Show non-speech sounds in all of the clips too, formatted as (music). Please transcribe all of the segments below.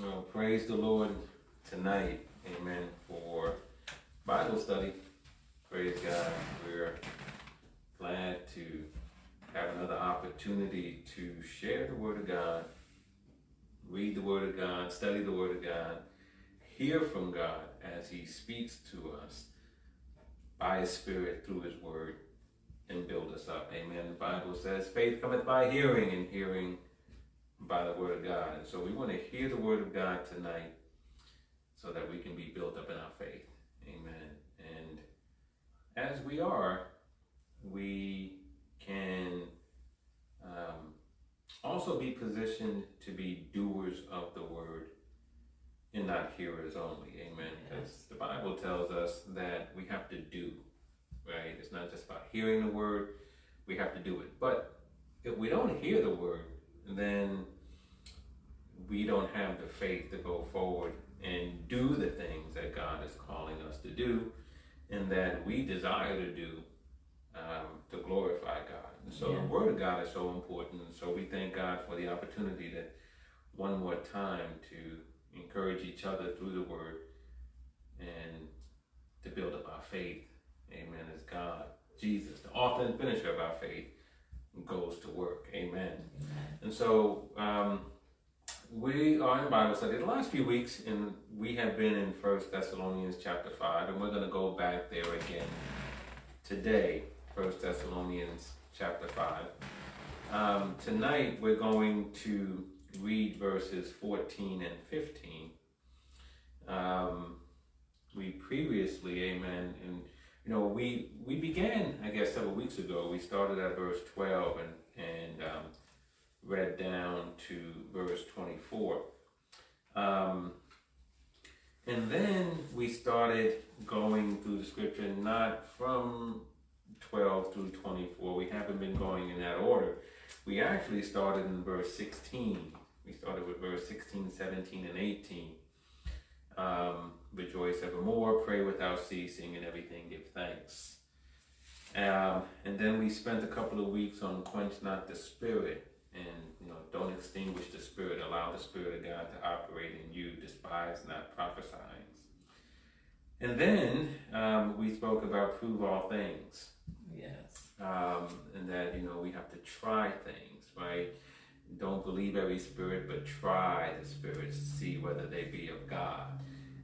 Well, praise the Lord tonight, amen, for Bible study. Praise God. We're glad to have another opportunity to share the Word of God, read the Word of God, study the Word of God, hear from God as He speaks to us by His Spirit through His Word, and build us up. Amen. The Bible says, faith cometh by hearing, and hearing by the Word of God. And so we want to hear the Word of God tonight so that we can be built up in our faith. Amen. And as we are, we can um, also be positioned to be doers of the Word and not hearers only. Amen. Because the Bible tells us that we have to do, right? It's not just about hearing the Word, we have to do it. But if we don't hear the Word, then we don't have the faith to go forward and do the things that God is calling us to do and that we desire to do um, to glorify God. And so Yeah. the Word of God is so important. And so we thank God for the opportunity that one more time to encourage each other through the Word and to build up our faith. Amen. As God, Jesus, the author and finisher of our faith, goes to work. Amen. Amen. And so um, we are in Bible study the last few weeks, and we have been in First Thessalonians chapter five, and we're going to go back there again today. First Thessalonians chapter five. Um, tonight we're going to read verses fourteen and fifteen. Um, we previously, Amen, and you know we we began, I guess, several weeks ago. We started at verse twelve and and um, read down to verse 24. Um, and then we started going through the scripture, not from 12 through 24. We haven't been going in that order. We actually started in verse 16. We started with verse 16, 17, and 18. Um, Rejoice evermore, pray without ceasing, and everything give thanks. Um, and then we spent a couple of weeks on quench not the spirit and you know don't extinguish the spirit allow the spirit of god to operate in you despise not prophesying and then um, we spoke about prove all things Yes. um, and that you know we have to try things right don't believe every spirit but try the spirits to see whether they be of god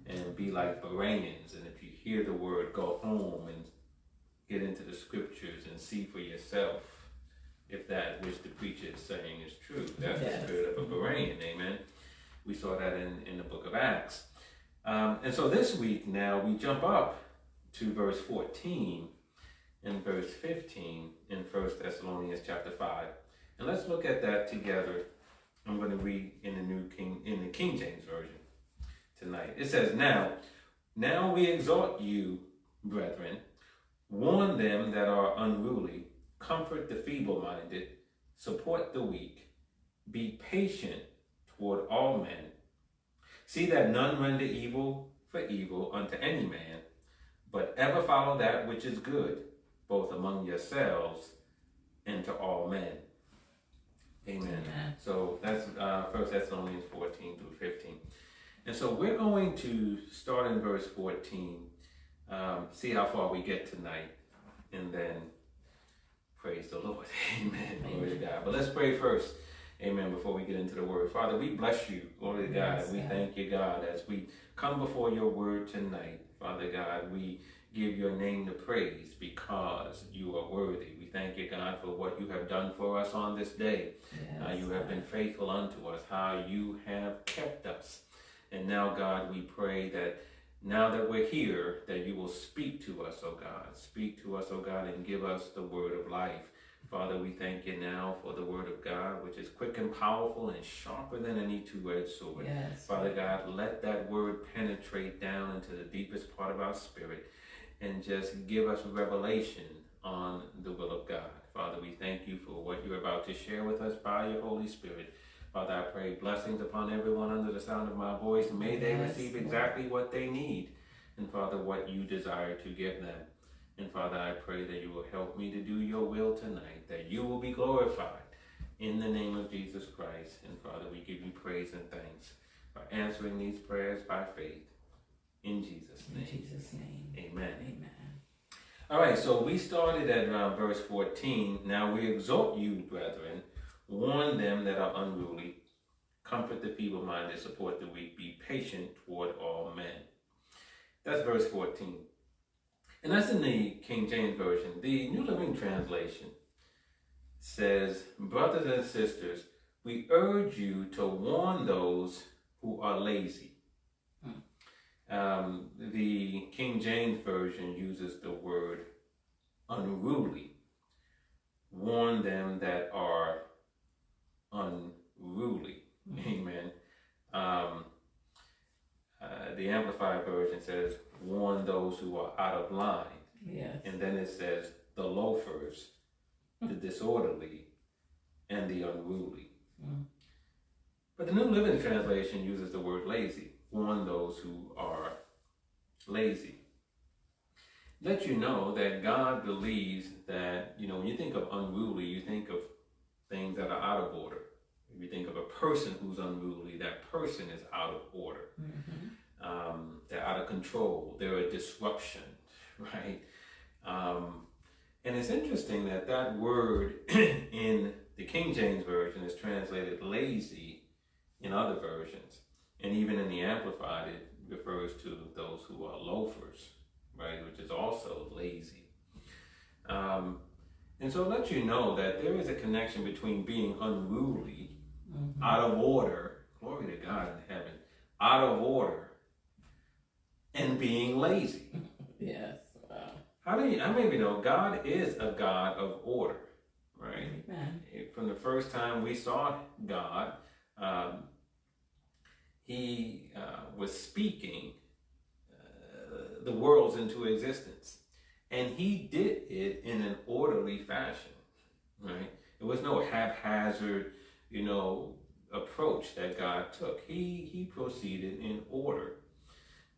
and be like Bereans and if you hear the word go home and get into the scriptures and see for yourself if that which the preacher is saying is true. That's Yes. the spirit of a Berean, amen. We saw that in, in the book of Acts. Um, and so this week now we jump up to verse 14 and verse 15 in 1 Thessalonians chapter 5. And let's look at that together. I'm going to read in the New King in the King James Version tonight. It says, Now, now we exhort you, brethren, warn them that are unruly, comfort the feeble minded, support the weak, be patient toward all men. See that none render evil for evil unto any man, but ever follow that which is good, both among yourselves and to all men. Amen. Amen. So that's uh, 1 Thessalonians 14 through 15. And so we're going to start in verse 14, um, see how far we get tonight, and then praise the Lord. (laughs) Amen. Glory to God. But let's pray first. Amen. Before we get into the word. Father, we bless you. Glory to God. Yes, we God. thank you, God, as we come before your word tonight. Father God, we give your name the praise because you are worthy. Thank you, God, for what you have done for us on this day. How Yes. Uh, you have been faithful unto us, how you have kept us. And now, God, we pray that now that we're here, that you will speak to us, oh God. Speak to us, oh God, and give us the word of life. Father, we thank you now for the word of God, which is quick and powerful and sharper than any two edged sword. Yes. Father God, let that word penetrate down into the deepest part of our spirit and just give us revelation on the will of God. Father, we thank you for what you're about to share with us by your Holy Spirit. Father, I pray blessings upon everyone under the sound of my voice. May they Yes, receive exactly what they need. And Father, what you desire to give them. And Father, I pray that you will help me to do your will tonight, that you will be glorified in the name of Jesus Christ. And Father, we give you praise and thanks. for answering these prayers by faith. In Jesus' In name. Jesus' name. Amen. Amen. All right, so we started at around verse 14. Now we exhort you, brethren, warn them that are unruly, comfort the feeble minded, support the weak, be patient toward all men. That's verse 14. And that's in the King James Version. The New Living Translation says, Brothers and sisters, we urge you to warn those who are lazy. Um, the King James Version uses the word unruly. Warn them that are unruly. Amen. Um, uh, the Amplified Version says, warn those who are out of line. Yes. And then it says, the loafers, the disorderly, and the unruly. Mm. But the New Living Translation uses the word lazy. Warn those who are lazy. Let you know that God believes that, you know, when you think of unruly, you think of things that are out of order. If you think of a person who's unruly, that person is out of order. Mhm. Um, they're out of control. They're a disruption, (laughs) right? Um, and it's interesting that that word (clears throat) in the King James Version is translated lazy in other versions. And even in the Amplified, it refers to those who are loafers, right? Which is also lazy. Um, and so it lets you know that there is a connection between being unruly, Mhm. out of order, glory to God in heaven, out of order, and being lazy. (laughs) Yes. Wow. How do you, of you know God is a God of order, right? Amen. From the first time we saw God, um, He uh, was speaking uh, the worlds into existence. And He did it in an orderly fashion, right? It was no haphazard, you know, approach that God took. He, he proceeded in order.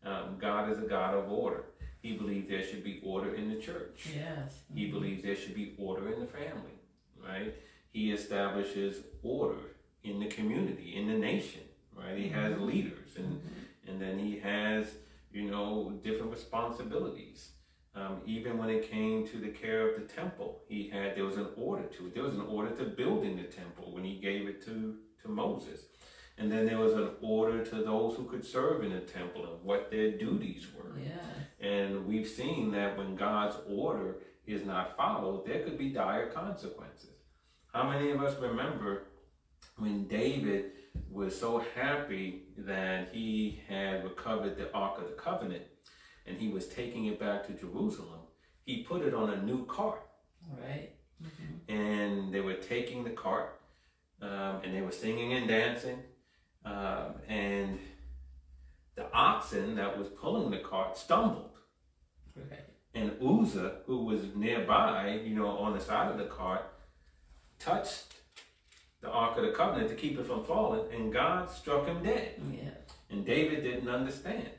Um, God is a God of order. He believed there should be order in the church. Yes. He Mhm. believes there should be order in the family, right? He establishes order in the community, in the nation, right? He has Mhm. leaders, and Mhm. and then he has, you know, different responsibilities. Um, even when it came to the care of the temple, he had there was an order to it. There was an order to building the temple when he gave it to to Moses, and then there was an order to those who could serve in the temple and what their duties were. Yes. And we've seen that when God's order is not followed, there could be dire consequences. How many of us remember when David was so happy that he had recovered the Ark of the Covenant and he was taking it back to Jerusalem? He put it on a new cart right. Mhm. and they were taking the cart um, and they were singing and dancing um, and the oxen that was pulling the cart stumbled Right. and Uzzah, who was nearby, you know, on the side of the cart, touched the Ark of the Covenant to keep it from falling, and God struck him dead. Yes. And David didn't understand.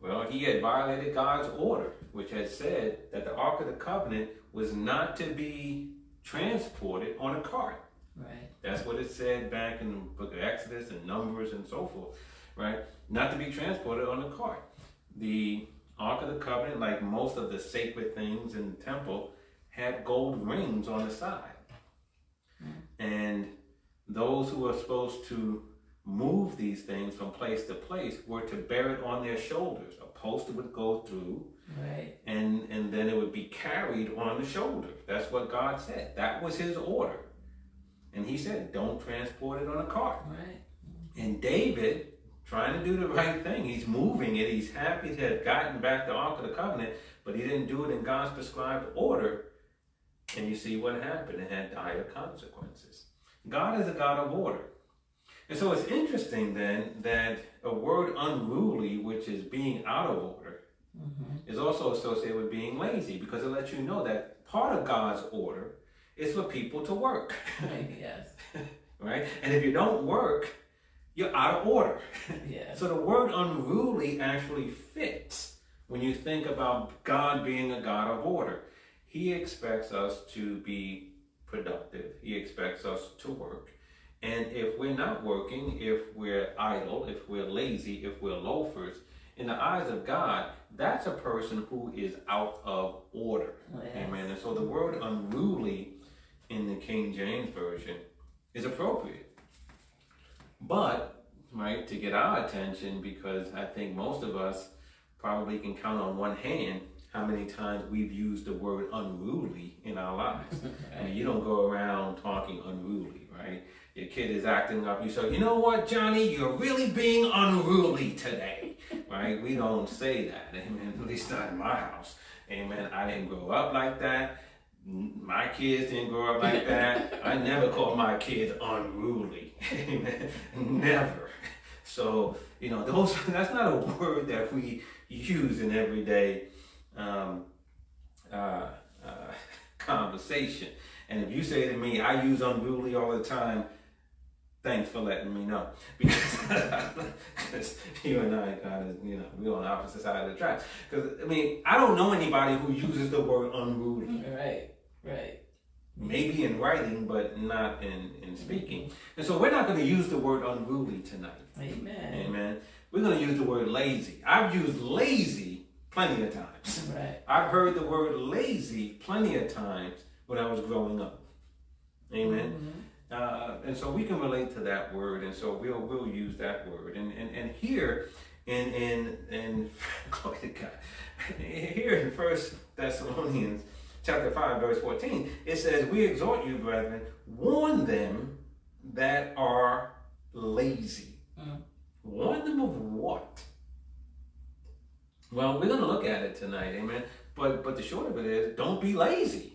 Well, he had violated God's order, which had said that the Ark of the Covenant was not to be transported on a cart. Right. That's what it said back in the book of Exodus and Numbers and so forth, right? Not to be transported on a cart. The Ark of the Covenant, like most of the sacred things in the temple, had gold rings on the side. Mm. And those who were supposed to move these things from place to place were to bear it on their shoulders. A poster would go through, Right. and and then it would be carried on the shoulder. That's what God said. That was His order, and He said, "Don't transport it on a cart." Right. And David, trying to do the right thing, he's moving it. He's happy to have gotten back the Ark of the Covenant, but he didn't do it in God's prescribed order. And you see what happened. It had dire consequences. God is a God of order. And so it's interesting then that a word unruly, which is being out of order, Mm-hmm. is also associated with being lazy because it lets you know that part of God's order is for people to work, Right. (laughs) Yes. right? And if you don't work, you're out of order. (laughs) Yes. So the word unruly actually fits when you think about God being a God of order. He expects us to be productive. He expects us to work. And if we're not working, if we're idle, if we're lazy, if we're loafers, in the eyes of God, that's a person who is out of order. Oh, yes. Amen. And so the word unruly in the King James Version is appropriate. But, right, to get our attention, because I think most of us probably can count on one hand how many times we've used the word unruly in our lives. (laughs) I mean, you don't go around talking unruly, right? Your kid is acting up. You say, you know what, Johnny, you're really being unruly today, right? We don't say that, amen. At least not in my house, amen. I didn't grow up like that. My kids didn't grow up like that. I never called my kids unruly, amen. Never. So you know, those (laughs) that's not a word that we use in everyday um, uh, uh, (laughs) conversation. And if you say to me, I use unruly all the time, thanks for letting me know. (laughs) Because (laughs) you and I kind of, you know, we're on the opposite side of the tracks. Because, I mean, I don't know anybody who uses the word unruly. Right, right. Maybe in writing, but not in, in speaking. And so we're not going to use the word unruly tonight. Amen. Amen. We're going to use the word lazy. I've used lazy plenty of times. Right. I've heard the word lazy plenty of times when I was growing up. Amen. Mhm. Uh, and so we can relate to that word, and so we'll we'll use that word. And and, and here in in in (laughs) glory to God, here in First Thessalonians chapter five verse fourteen, it says, "We exhort you, brethren, warn them that are lazy." Mm. Warn them of what? Well, we're going to look at it tonight, amen. But but the short of it is, don't be lazy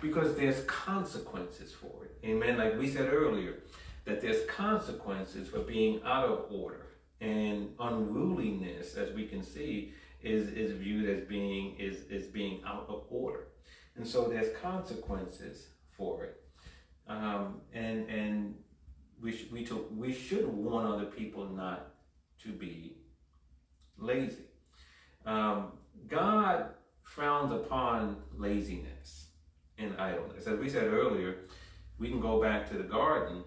because there's consequences for it. Amen. Like we said earlier, that there's consequences for being out of order. And unruliness, as we can see, is, is viewed as being is, is being out of order. And so there's consequences for it. Um, and and we, sh- we, took, we should warn other people not to be lazy. Um, God frowns upon laziness and idleness. As we said earlier, we can go back to the garden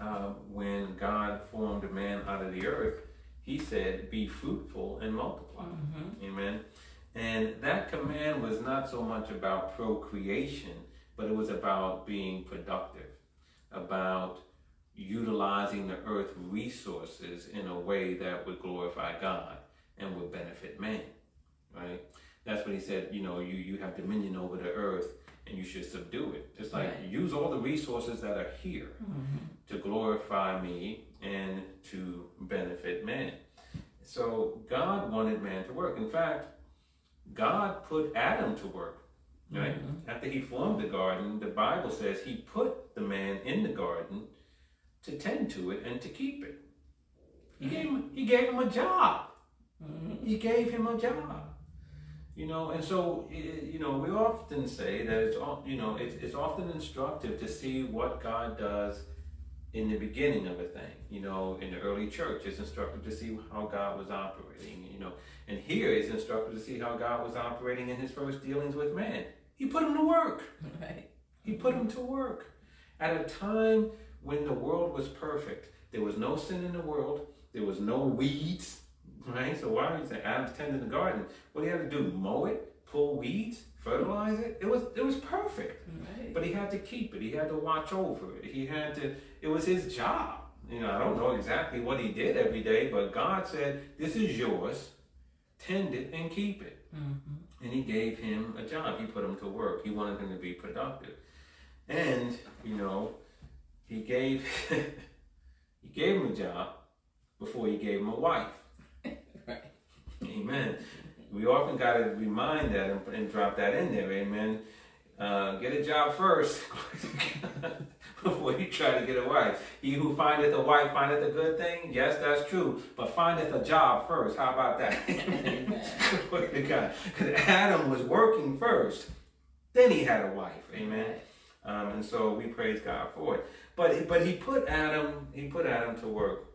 uh, when God formed man out of the earth. He said, Be fruitful and multiply. Mhm. Amen. And that command was not so much about procreation, but it was about being productive, about utilizing the earth resources in a way that would glorify God and would benefit man. Right? That's what he said, you know, you, you have dominion over the earth and you should subdue it. Just like Right. use all the resources that are here Mhm. to glorify me and to benefit man. So God wanted man to work. In fact, God put Adam to work. Right? Mhm. After he formed the garden, the Bible says he put the man in the garden to tend to it and to keep it. He gave him, he gave him a job. Mhm. He gave him a job. You know, and so you know, we often say that it's you know it's, it's often instructive to see what God does in the beginning of a thing. You know, in the early church, it's instructive to see how God was operating. You know, and here it's instructive to see how God was operating in His first dealings with man. He put him to work. (laughs) Right. He put him to work at a time when the world was perfect. There was no sin in the world. There was no weeds, right? So why is Adam's tending the garden? What do you have to do? Mow it, pull weeds, fertilize it? It was it was perfect. Right. But he had to keep it. He had to watch over it. He had to. It was his job. You know, I don't know exactly what he did every day, but God said, "This is yours. Tend it and keep it." Mhm. and he gave him a job. He put him to work. He wanted him to be productive, and you know, he gave (laughs) he gave him a job before he gave him a wife. Amen. We often got to remind that and, and drop that in there. Amen. Uh, get a job first (laughs) before you try to get a wife. He who findeth a wife findeth a good thing. Yes, that's true. But findeth a job first. How about that? (laughs) Because Adam was working first, then he had a wife. Amen. Um, and so we praise God for it. But but he put Adam he put Adam to work.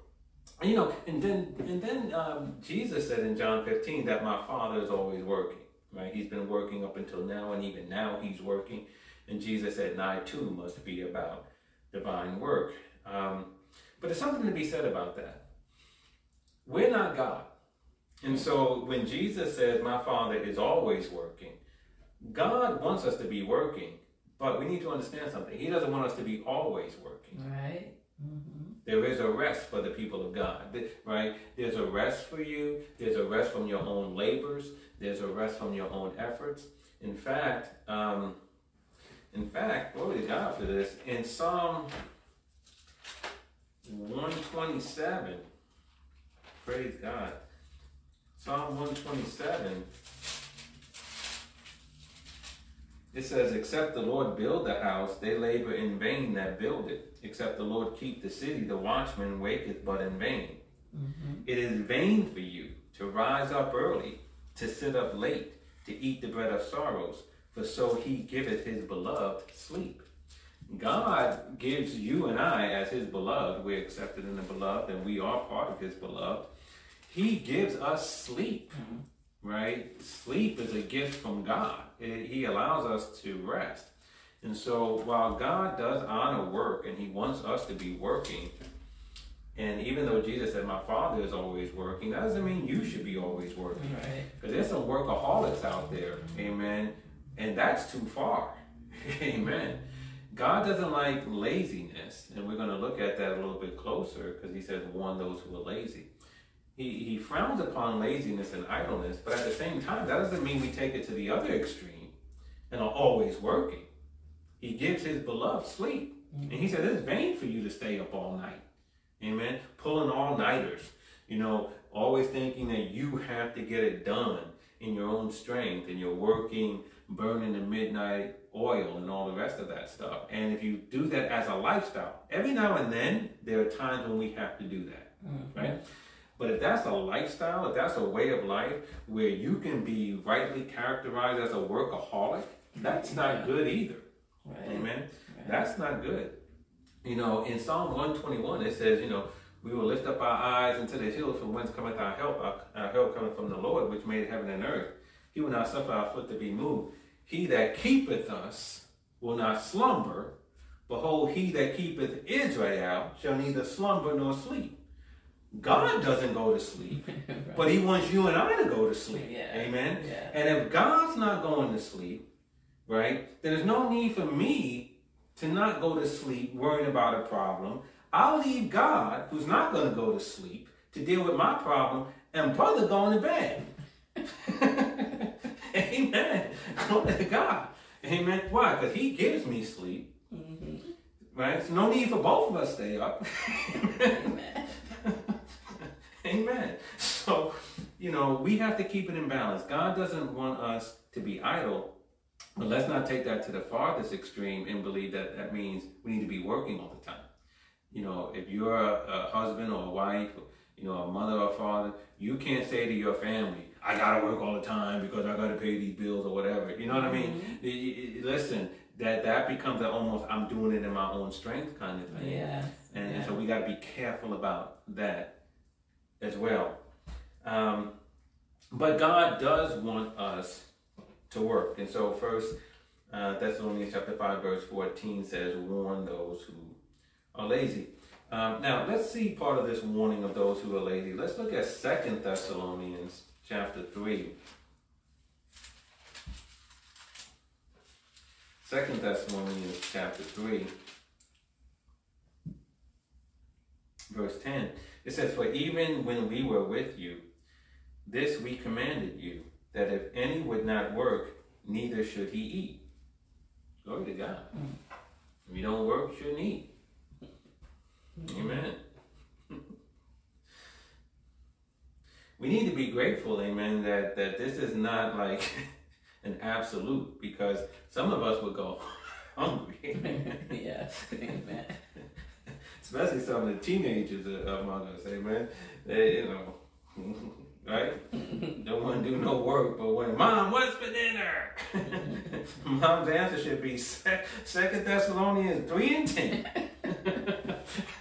You know, and then and then um, Jesus said in John 15 that my Father is always working. Right? He's been working up until now, and even now he's working. And Jesus said, "And I too must be about divine work. Um, but there's something to be said about that. We're not God. And so when Jesus says, My Father is always working, God wants us to be working, but we need to understand something. He doesn't want us to be always working. Right. Mm-hmm. There is a rest for the people of God, right? There's a rest for you. There's a rest from your own labors. There's a rest from your own efforts. In fact, um, in fact, glory to God for this. In Psalm 127, praise God. Psalm 127, it says, Except the Lord build the house, they labor in vain that build it. Except the Lord keep the city, the watchman waketh but in vain. Mm-hmm. It is vain for you to rise up early, to sit up late, to eat the bread of sorrows, for so he giveth his beloved sleep. God gives you and I, as his beloved, we're accepted in the beloved, and we are part of his beloved. He gives us sleep, Mm-hmm. Right? Sleep is a gift from God. It- he allows us to rest. And so while God does honor work and he wants us to be working, and even though Jesus said, My Father is always working, that doesn't mean you should be always working. Right. Because there's some workaholics out there, amen. And that's too far, (laughs) amen. God doesn't like laziness, and we're going to look at that a little bit closer because he says, warn those who are lazy. He, he frowns upon laziness and idleness, but at the same time, that doesn't mean we take it to the other extreme and are always working. He gives his beloved sleep. And he said, it's vain for you to stay up all night. Amen. Pulling all nighters, you know, always thinking that you have to get it done in your own strength and you're working, burning the midnight oil and all the rest of that stuff. And if you do that as a lifestyle, every now and then there are times when we have to do that, Mhm. right? But if that's a lifestyle, if that's a way of life where you can be rightly characterized as a workaholic, that's not Yeah. good either. Right. Amen. Right. That's not good. You know, in Psalm 121, it says, you know, we will lift up our eyes into the hills from whence cometh our help. Our, our help cometh from the Lord, which made heaven and earth. He will not suffer our foot to be moved. He that keepeth us will not slumber. Behold, he that keepeth Israel shall neither slumber nor sleep. God doesn't go to sleep, (laughs) Right. but he wants you and I to go to sleep. Yeah. Amen. Yeah. And if God's not going to sleep, right, there's no need for me to not go to sleep worrying about a problem. I'll leave God, who's not going to go to sleep, to deal with my problem, and brother going to bed. (laughs) Amen. Glory to God. Amen. Why? Because he gives me sleep, Mhm. right? So no need for both of us to stay up. (laughs) Amen. (laughs) So, you know, we have to keep it in balance. God doesn't want us to be idle, but let's not take that to the farthest extreme and believe that that means we need to be working all the time. You know, if you're a, a husband or a wife, you know, a mother or father, you can't say to your family, I gotta work all the time because I gotta pay these bills or whatever. You know what I mean? Mm-hmm. Y- Listen, that that becomes an almost I'm doing it in my own strength kind of thing. Yes. And, and so we got to be careful about that as well. Um, but God does want us to work. And so, first uh, Thessalonians chapter 5, verse 14 says, Warn those who are lazy. Um, now, let's see part of this warning of those who are lazy. Let's look at Second Thessalonians chapter 3. Second Thessalonians chapter 3. verse 10 it says for even when we were with you this we commanded you that if any would not work neither should he eat. Glory to god. Mm. If you don't work you shouldn't eat. Mm-hmm. Amen. (laughs) We need to be grateful amen that that this is not like (laughs) an absolute because some of us would go (laughs) hungry. Yes. Amen. Especially some of the teenagers among us, amen. They, you know, (laughs) right? Don't want to do no work, but when mom, what's for dinner? (laughs) Mom's answer should be Second Thessalonians three and ten.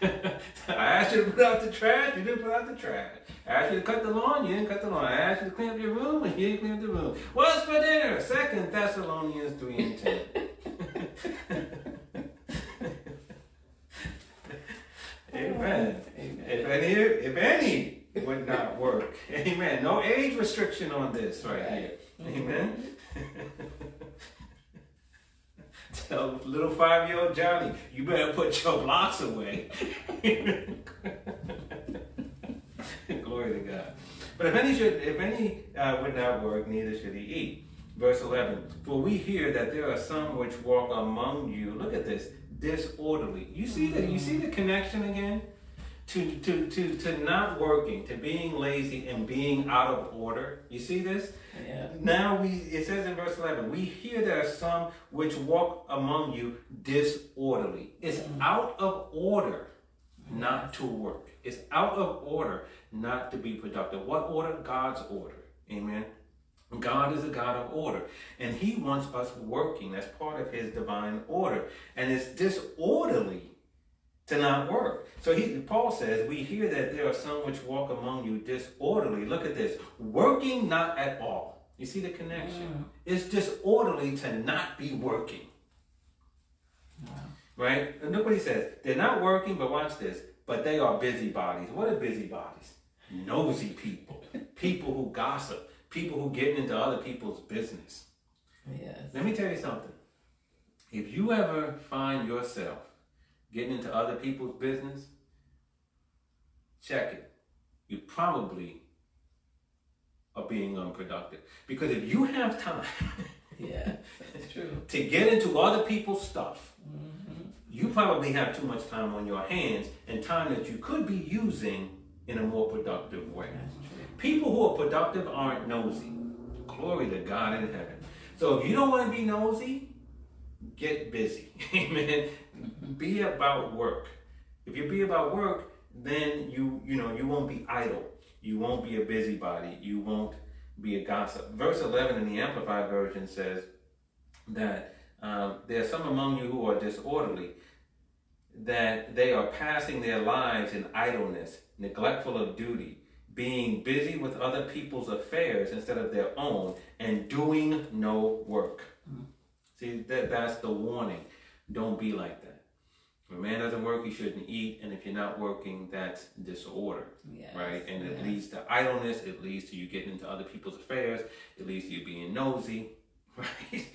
(laughs) I asked you to put out the trash, you didn't put out the trash. I asked you to cut the lawn, you didn't cut the lawn. I asked you to clean up your room, and you didn't clean up the room. What's for dinner? Second Thessalonians three and ten. Amen. If any, if any would not work. (laughs) Amen. No age restriction on this right, here. Amen. (laughs) Tell little five year old Johnny, you better put your blocks away. (laughs) Glory to God. But if any should, if any uh, would not work, neither should he eat. Verse 11. For we hear that there are some which walk among you. Look at this, disorderly. You see that? You see the mm. connection again? To, to, to, to not working, to being lazy and being out of order. You see this? Yeah. Now we it says in verse 11, we hear there are some which walk among you disorderly. It's mm. out of order not to work. It's out of order not to be productive. What order? God's order. Amen. God is a God of order, and He wants us working. That's part of His divine order, and it's disorderly to not work. So he, Paul says, we hear that there are some which walk among you disorderly. Look at this, working not at all. You see the connection? Mm. It's disorderly to not be working. Right? And look what he says. They're not working, but watch this. But they are busybodies. What are busybodies? Nosy people. (laughs) people who gossip. People who get into other people's business. Yes. Let me tell you something. If you ever find yourself getting into other people's business, check it. You probably are being unproductive. Because if you have time (laughs) Yeah. That's true. (laughs) to get into other people's stuff, mm-hmm. you probably have too much time on your hands and time that you could be using in a more productive way. That's true. People who are productive aren't nosy. Glory to God in heaven. So if you don't want to be nosy, get busy. (laughs) Amen. Be about work. If you be about work, then you you know you won't be idle. You won't be a busybody. You won't be a gossip. Verse 11 in the Amplified Version says that um, there are some among you who are disorderly, that they are passing their lives in idleness, neglectful of duty, being busy with other people's affairs instead of their own, and doing no work. See, that, that's the warning. Don't be like that. If a man doesn't work, he shouldn't eat, and if you're not working, that's disorder, Yes. right? And it yes. leads to idleness, it leads to you getting into other people's affairs, it leads to you being nosy, (laughs) right?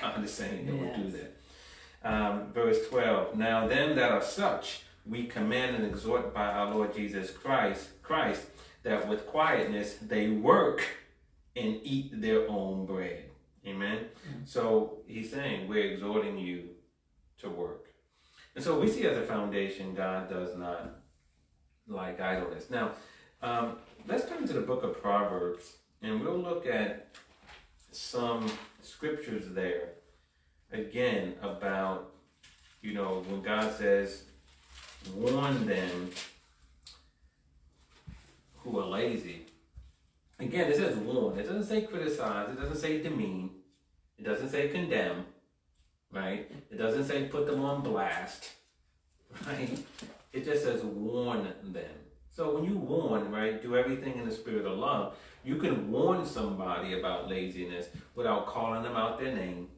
God is saying don't do that. Um, verse 12 Now, them that are such, we command and exhort by our Lord Jesus Christ, Christ, that with quietness they work and eat their own bread. Amen. So he's saying we're exhorting you to work. And so we see as a foundation, God does not like idleness. Now, um, let's turn to the book of Proverbs and we'll look at some scriptures there again about, you know, when God says, warn them who are lazy. Again, it says warn. It doesn't say criticize. It doesn't say demean. It doesn't say condemn. Right? It doesn't say put them on blast. (laughs) Right? It just says warn them. So when you warn, right, do everything in the spirit of love, you can warn somebody about laziness without calling them out their name,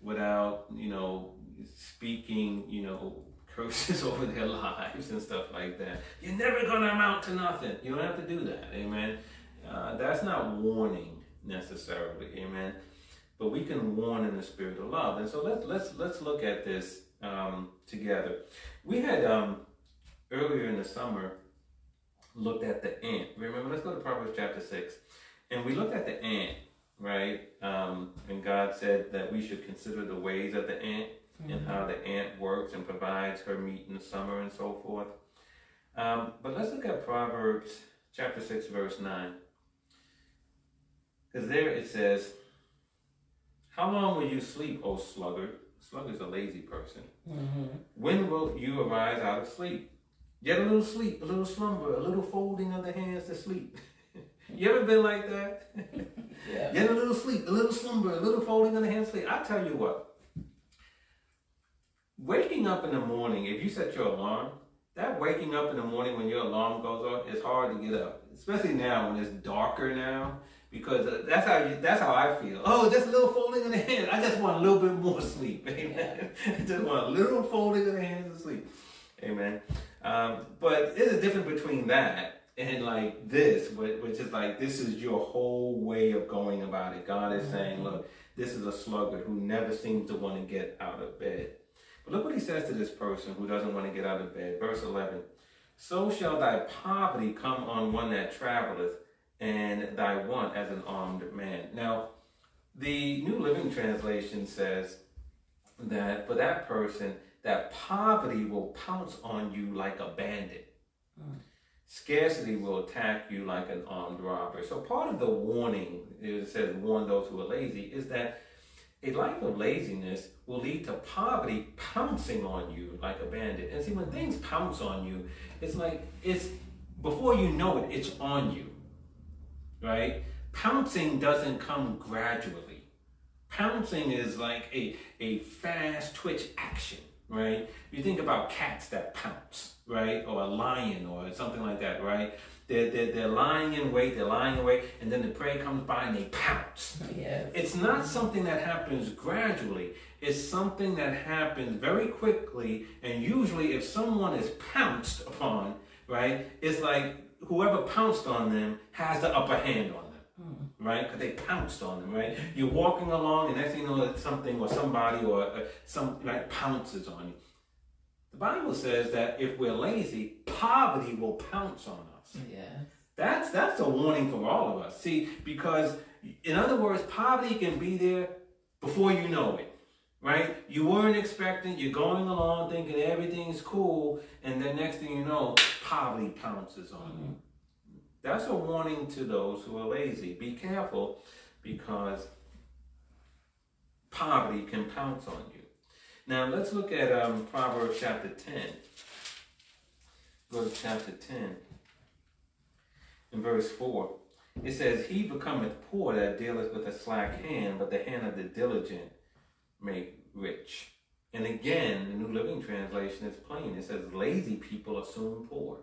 without, you know, speaking, you know, curses (laughs) over their lives and stuff like that. You're never gonna amount to nothing. You don't have to do that. Amen. Uh, that's not warning necessarily. Amen. But we can warn in the spirit of love. And so let's let's let's look at this um, together. We had um, earlier in the summer looked at the ant. Remember, let's go to Proverbs chapter six, and we looked at the ant, right? Um, and God said that we should consider the ways of the ant and how the ant works and provides her meat in the summer and so forth. Um, but let's look at Proverbs chapter 6, verse 9. Because there it says, How long will you sleep, O sluggard? Sluggard's a lazy person. Mhm. When will you arise out of sleep? Yet a little sleep, a little slumber, a little folding of the hands to sleep. (laughs) you ever been like that? (laughs) Yeah. Yet a little sleep, a little slumber, a little folding of the hands to sleep. I tell you what, waking up in the morning, if you set your alarm, that waking up in the morning when your alarm goes off, it's hard to get up. Especially now when it's darker now, because uh, that's how you, that's how I feel. Oh, just a little folding of the hands. I just want a little bit more sleep. (laughs) Amen. I just want a little folding of the hands to sleep. Amen. Um, but there's a difference between that and like this, which is like this is your whole way of going about it. God is saying, look, this is a sluggard who never seems to want to get out of bed. But look what he says to this person who doesn't want to get out of bed. Verse 11 So shall thy poverty come on one that traveleth, and thy want as an armed man. Now, the New Living Translation says that for that person, that poverty will pounce on you like a bandit. Mm. Scarcity will attack you like an armed robber. So part of the warning, it says warn those who are lazy, is that a life of laziness will lead to poverty pouncing on you like a bandit. And see, when things pounce on you, it's like it's before you know it, it's on you. Right? Pouncing doesn't come gradually. Pouncing is like a, a fast twitch action, right? You think about cats that pounce, right? Or a lion or something like that, right? They're, they're, they're lying in wait, they're lying in wait, and then the prey comes by and they pounce. Yes. It's not something that happens gradually. It's something that happens very quickly, and usually if someone is pounced upon, right, it's like whoever pounced on them has the upper hand on them. Hmm. Right, because they pounced on them. Right, you're walking along, and next thing you know, something or somebody or uh, some right pounces on you. The Bible says that if we're lazy, poverty will pounce on us. Yeah. That's that's a warning for all of us. See, because in other words, poverty can be there before you know it. Right? You weren't expecting, you're going along thinking everything's cool, and then next thing you know, poverty pounces on mm-hmm. you. That's a warning to those who are lazy. Be careful because poverty can pounce on you. Now let's look at um, Proverbs chapter 10. Go to chapter 10 in verse 4. It says, He becometh poor that dealeth with a slack hand, but the hand of the diligent make rich. And again, the New Living Translation is plain. It says, Lazy people are soon poor.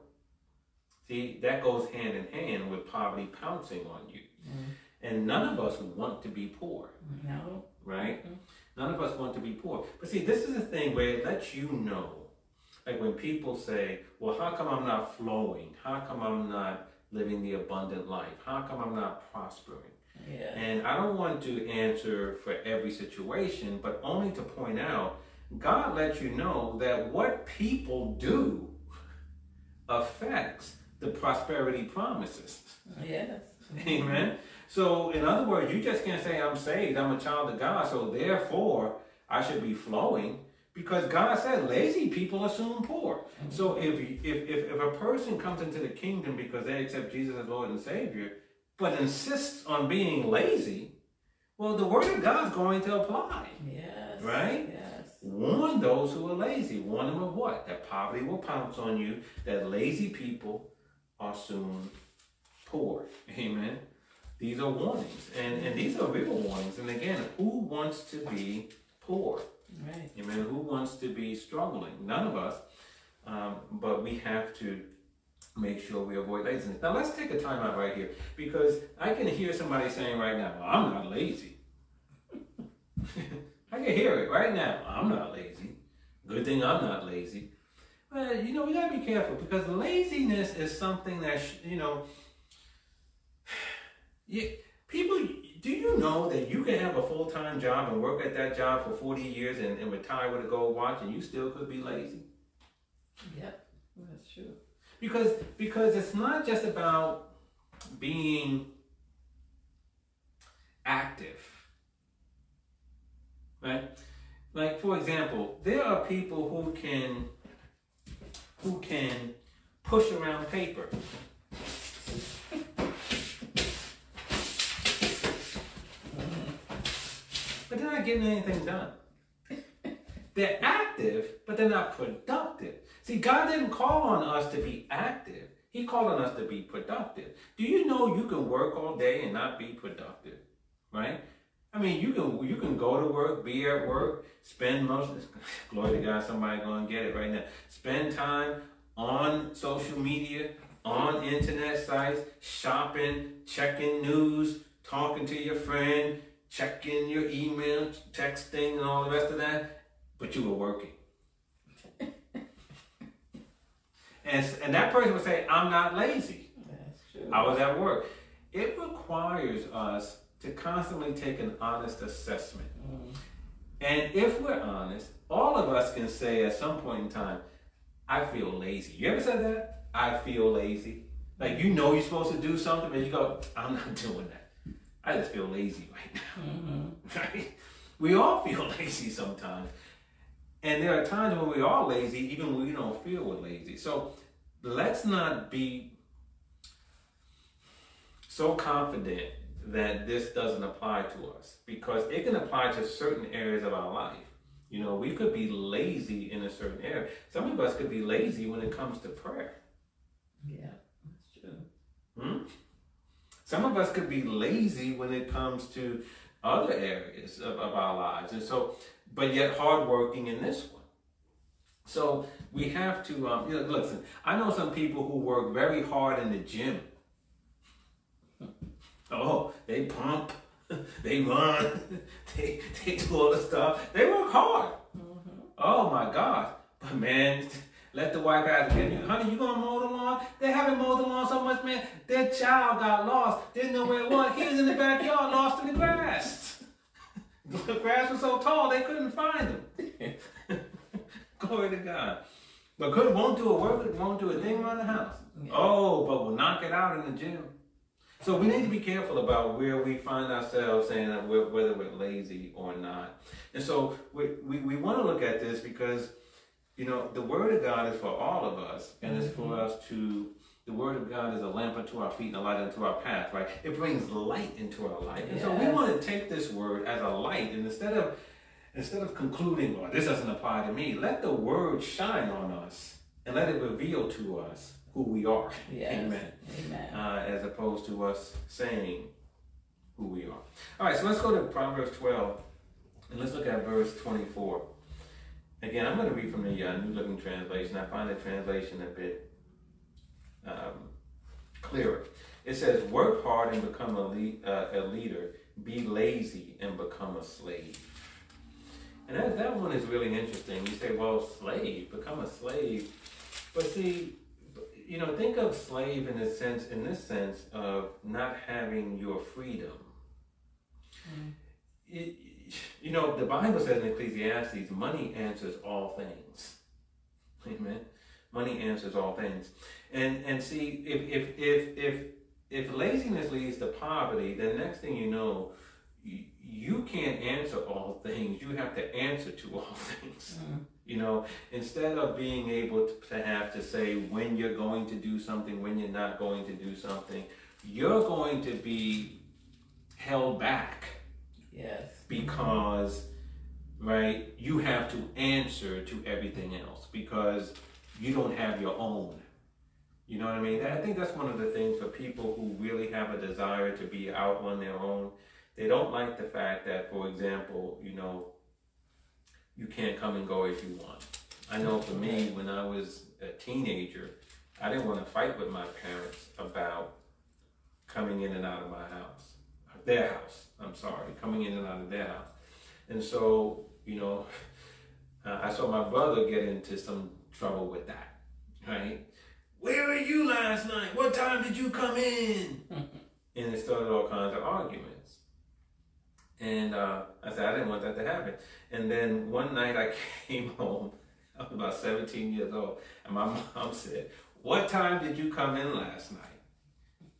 See, that goes hand in hand with poverty pouncing on you. Mm. And none of us want to be poor. No. Right? Mm-hmm. None of us want to be poor. But see, this is the thing where it lets you know. Like when people say, well, how come I'm not flowing? How come I'm not living the abundant life? How come I'm not prospering? Yeah. And I don't want to answer for every situation, but only to point out God lets you know that what people do affects the prosperity promises. Yes. (laughs) Amen. So, in other words, you just can't say, I'm saved, I'm a child of God, so therefore I should be flowing. Because God said lazy people are soon poor. So if, if, if, if a person comes into the kingdom because they accept Jesus as Lord and Savior, but insists on being lazy, well, the word of God's going to apply. Yes. Right? Yes. Warn those who are lazy. Warn them of what? That poverty will pounce on you, that lazy people are soon poor. Amen. These are warnings, and, and these are real warnings. And again, who wants to be poor? Right. Amen. Who wants to be struggling? None of us. Um, but we have to make sure we avoid laziness. Now let's take a time out right here because I can hear somebody saying right now, well, I'm not lazy. (laughs) I can hear it right now. I'm not lazy. Good thing I'm not lazy. But you know, we gotta be careful because laziness is something that you know (sighs) people, do you know that you can have a full time job and work at that job for 40 years and, and retire with a gold watch and you still could be lazy? Yep, that's true. Because because it's not just about being active. Right? Like for example, there are people who can who can push around paper but they're not getting anything done. (laughs) they're active, but they're not productive. See, God didn't call on us to be active. He called on us to be productive. Do you know you can work all day and not be productive? Right? I mean, you can you can go to work, be at work, spend most (laughs) glory to God, somebody gonna get it right now. Spend time on social media, on internet sites, shopping, checking news, talking to your friend, checking your email, texting, and all the rest of that, but you were working. (laughs) And, and that person would say, I'm not lazy. That's true. I was at work. It requires us to constantly take an honest assessment. Mm. And if we're honest, all of us can say at some point in time, I feel lazy. You ever said that? I feel lazy. Like you know you're supposed to do something and you go, I'm not (laughs) doing that. I just feel lazy right now. Mhm. (laughs) Right? We all feel (laughs) lazy sometimes. And there are times when we are lazy, even when we don't feel we're lazy. So let's not be so confident that this doesn't apply to us because it can apply to certain areas of our life. You know, we could be lazy in a certain area. Some of us could be lazy when it comes to prayer. Yeah, that's true. Hmm? Some of us could be lazy when it comes to other areas of, of our lives, and so, but yet hardworking in this one. So we have to, um, you know, listen. I know some people who work very hard in the gym. (laughs) Oh, they pump, (laughs) they run, (laughs) they they do all the stuff. They work hard. Mhm. Oh my God! But man, let the wife get again, honey, you gonna mow the lawn? They haven't mowed the lawn so much, man. Their child got lost, didn't know where it was. He was in the backyard, lost in the grass. (laughs) the grass was so tall they couldn't find him. (laughs) Glory to God. But could won't do a work, won't do a thing around the house. Yeah. Oh, but we'll knock it out in the gym. So we need to be careful about where we find ourselves saying that we're, whether we're lazy or not. And so we, we, we want to look at this because, you know, the Word of God is for all of us, and it's for us to, the Word of God is a lamp unto our feet and a light unto our path, right? It brings light into our life. And so we want to take this Word as a light, and instead of instead of concluding, well, this doesn't apply to me, let the Word shine on us and let it reveal to us who we are. Yes. Amen Amen. uh, as opposed to us saying who we are. All right, so let's go to Proverbs 12 and let's look at verse 24. Again, I'm going to read from the uh, New Living Translation. I find the translation a bit um, clearer. It says, Work hard and become a, le- uh, a leader, be lazy and become a slave. And that, that one is really interesting. You say, well, slave, become a slave. But see, you know, think of slave in a sense, in this sense of not having your freedom. Mm. It, you know, the Bible says in Ecclesiastes, money answers all things. (laughs) Amen. Money answers all things. And and see, if if if if if laziness leads to poverty, then next thing you know, you, you can't answer all things. You have to answer to (laughs) all things. Mm. You know, instead of being able to, to have to say when you're going to do something, when you're not going to do something, you're going to be held back Yes. Because, right, you have to answer to everything else because you don't have your own. You know what I mean? I think that's one of the things for people who really have a desire to be out on their own. They don't like the fact that, for example, you know, you can't come and go if you want. I know for me, when I was a teenager, I didn't want to fight with my parents about coming in and out of my house, their house. I'm sorry, coming in and out of their house. And so, you know, uh, I saw my brother get into some trouble with that, right? Where were you last night? What time did you come in? (laughs) and it started all kinds of arguments. And uh, I said, I didn't want that to happen. And then one night I (laughs) came home, I was about 17 years old, and my (laughs) mom said, What time did you come in last night?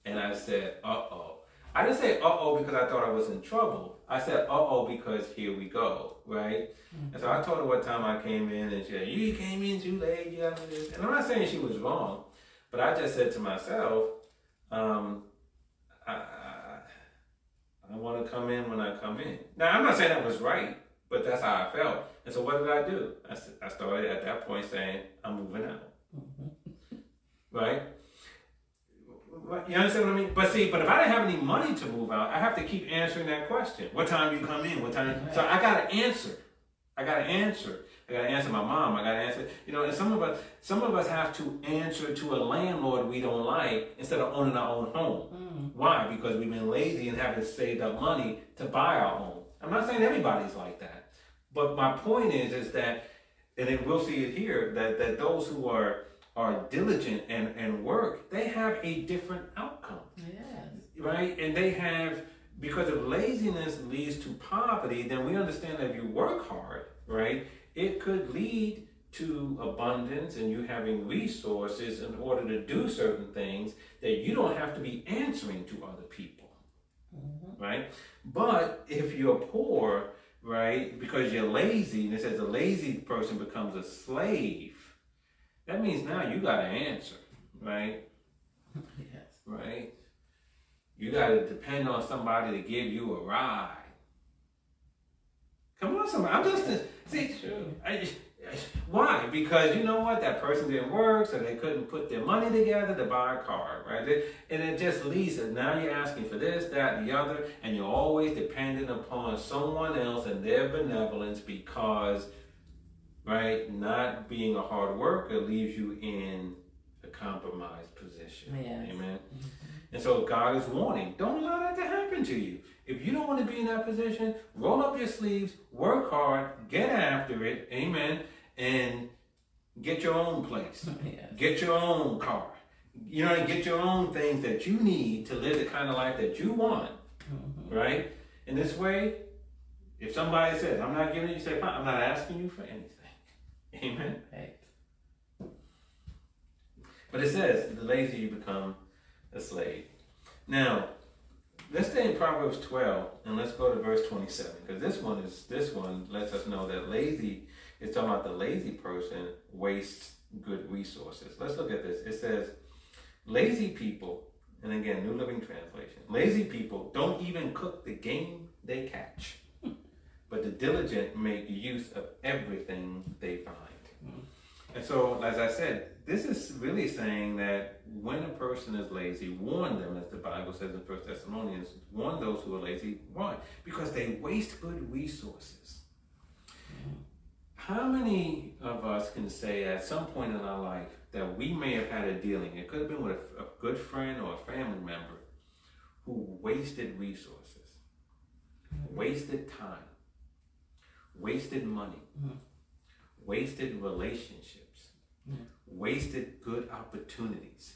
And I said, Uh oh. I didn't say uh oh because I thought I was in trouble. I said uh oh because here we go, right? And so I told her what time I came in, and she said, You came in too late, you got this. And I'm not saying she was wrong, but I just said to myself, um, I, I, I want to come in when I come in. Now, I'm not saying that was right, but that's how I felt. And so what did I do? I started at that point saying, I'm moving out. Right? You understand what I mean? But see, but if I didn't have any money to move out, I have to keep answering that question. What time you come in? What time? So I got to answer. I got to answer. I got to answer my mom. I got to answer. You know, and some of us, some of us have to answer to a landlord we don't like instead of owning our own home. Mm. Why? Because we've been lazy and haven't saved up money to buy our home. I'm not saying everybody's like that, but my point is, is that, and then we'll see it here, that that those who are are diligent and, and work, they have a different outcome, Yes. right? And they have, because if laziness leads to poverty, then we understand that if you work hard, right, it could lead to abundance and you having resources in order to do certain things that you don't have to be answering to other people, Mm-hmm. right? But if you're poor, right, because you're lazy, and it says a lazy person becomes a slave, that means now you got to answer, right? (laughs) Yes. Right? You got to depend on somebody to give you a ride. Come on, somebody. I'm just see. That's true. I, why? Because you know what? That person didn't work, so they couldn't put their money together to buy a car, right? And it just leads to now you're asking for this, that, the other, and you're always dependent upon someone else and their benevolence because, right, not being a hard worker leaves you in a compromised position. Yes. Amen. And so God is warning, don't allow that to happen to you. If you don't want to be in that position, roll up your sleeves, work hard, get after it, amen, and get your own place. (laughs) Yes. Get your own car. You know, get your own things that you need to live the kind of life that you want, Mhm. right? In this way, if somebody says, I'm not giving you say, fine, I'm not asking you for anything. Amen. Right. But it says, the lazy you become a slave. Now, let's stay in Proverbs 12 and let's go to verse 27 because this one is this one lets us know that lazy is talking about the lazy person wastes good resources. Let's look at this. It says, lazy people, and again, New Living Translation, lazy people don't even cook the game they catch, but the diligent make use of everything they find. Mm-hmm. And so, as I said, this is really saying that when a person is lazy, warn them, as the Bible says in First Thessalonians, warn those who are lazy. Why? Because they waste good resources. Mm-hmm. How many of us can say at some point in our life that we may have had a dealing? It could have been with a, a good friend or a family member who wasted resources, mm-hmm. wasted time, wasted money, Mhm. Wasted relationships, Mhm. wasted good opportunities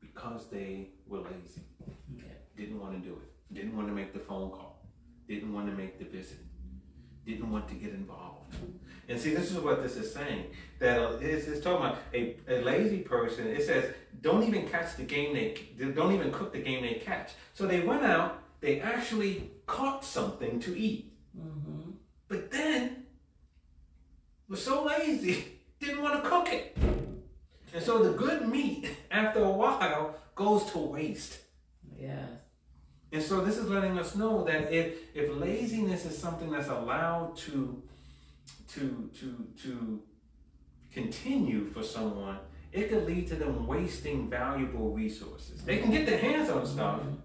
because they were lazy, Yeah. didn't want to do it, didn't want to make the phone call, didn't want to make the visit, didn't want to get involved. And see, this is what this is saying. That uh, it's, it's talking about a, a lazy person. It says, don't even catch the game they, don't even cook the game they catch. So they went out, they actually caught something to eat. Mm-hmm. But then was so lazy, didn't want to cook it. And so the good meat, after a while, goes to waste. Yeah. And so this is letting us know that if if laziness is something that's allowed to to to to continue for someone, it could lead to them wasting valuable resources. They can get their hands on stuff, mm-hmm.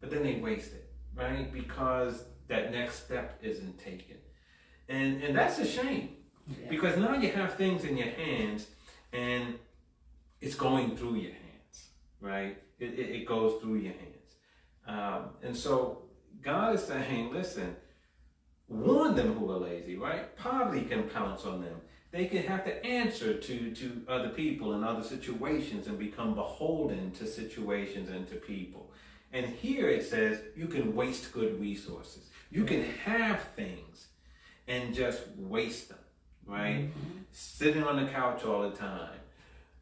but then they waste it, right? Because that next step isn't taken. And and that's a shame. Because now you have things in your hands and it's going through your hands, right? It, it, it goes through your hands. Um, and so God is saying, listen, warn them who are lazy, right? Poverty can pounce on them. They can have to answer to, to other people in other situations and become beholden to situations and to people. And here it says you can waste good resources. You can have things and just waste them, right? Mhm. Sitting on the couch all the time,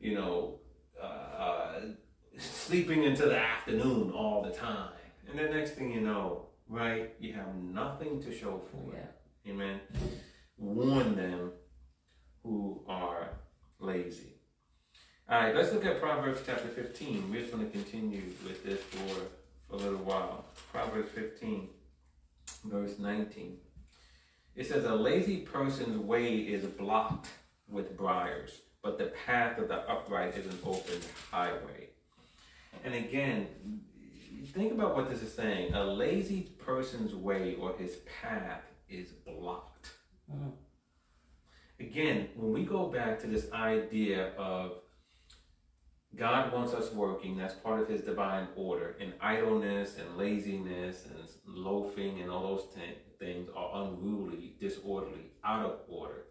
you know, uh, uh, sleeping into the afternoon all the time. And the next thing you know, right, you have nothing to show for it. Yeah. Amen. Warn them who are lazy. All right, let's look at Proverbs chapter 15. We're just going to continue with this for, for a little while. Proverbs 15, verse 19. It says, A lazy person's way is blocked with briars, but the path of the upright is an open highway. And again, think about what this is saying. A lazy person's way or his path is blocked. Mhm. Again, when we go back to this idea of God wants us working, that's part of his divine order, and idleness and laziness and loafing and all those th- things are unruly, disorderly, out of order.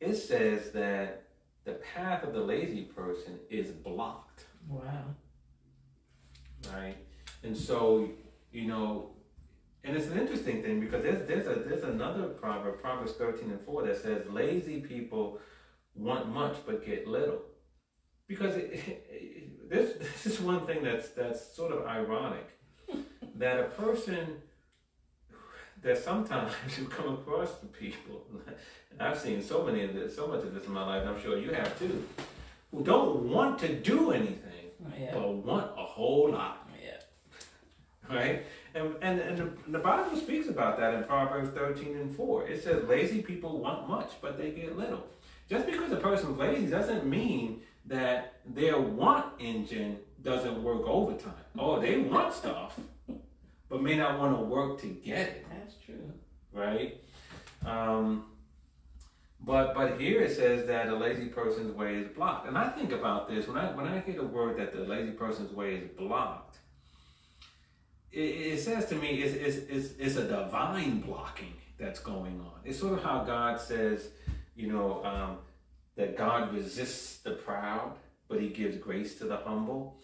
It says that the path of the lazy person is blocked, Wow. right? And so, you know, and it's an interesting thing because there's there's a there's another proverb, Proverbs thirteen and four, that says lazy people want much but get little. Because it, (laughs) it, this (laughs) this is one thing that's that's sort of ironic that a person that sometimes (laughs) you come across the people, and I've seen so many of this, so much of this in my life, I'm sure you have too, who don't want to do anything oh, Yeah. but want a whole lot oh, Yeah. right? And, and, and the, the Bible speaks about that in Proverbs 13 and 4. It says, lazy people want much, but they get little. Just because a person's lazy doesn't mean that their want engine doesn't work overtime. Oh, they want stuff, but may not want to work to get it, That's true. right? Um, but but here it says that a lazy person's way is blocked. And I think about this when I when I hear the word that the lazy person's way is blocked, it, it says to me it's, it's, it's, it's a divine blocking that's going on. It's sort of how God says, you know, um, that God resists the proud, but he gives grace to the humble.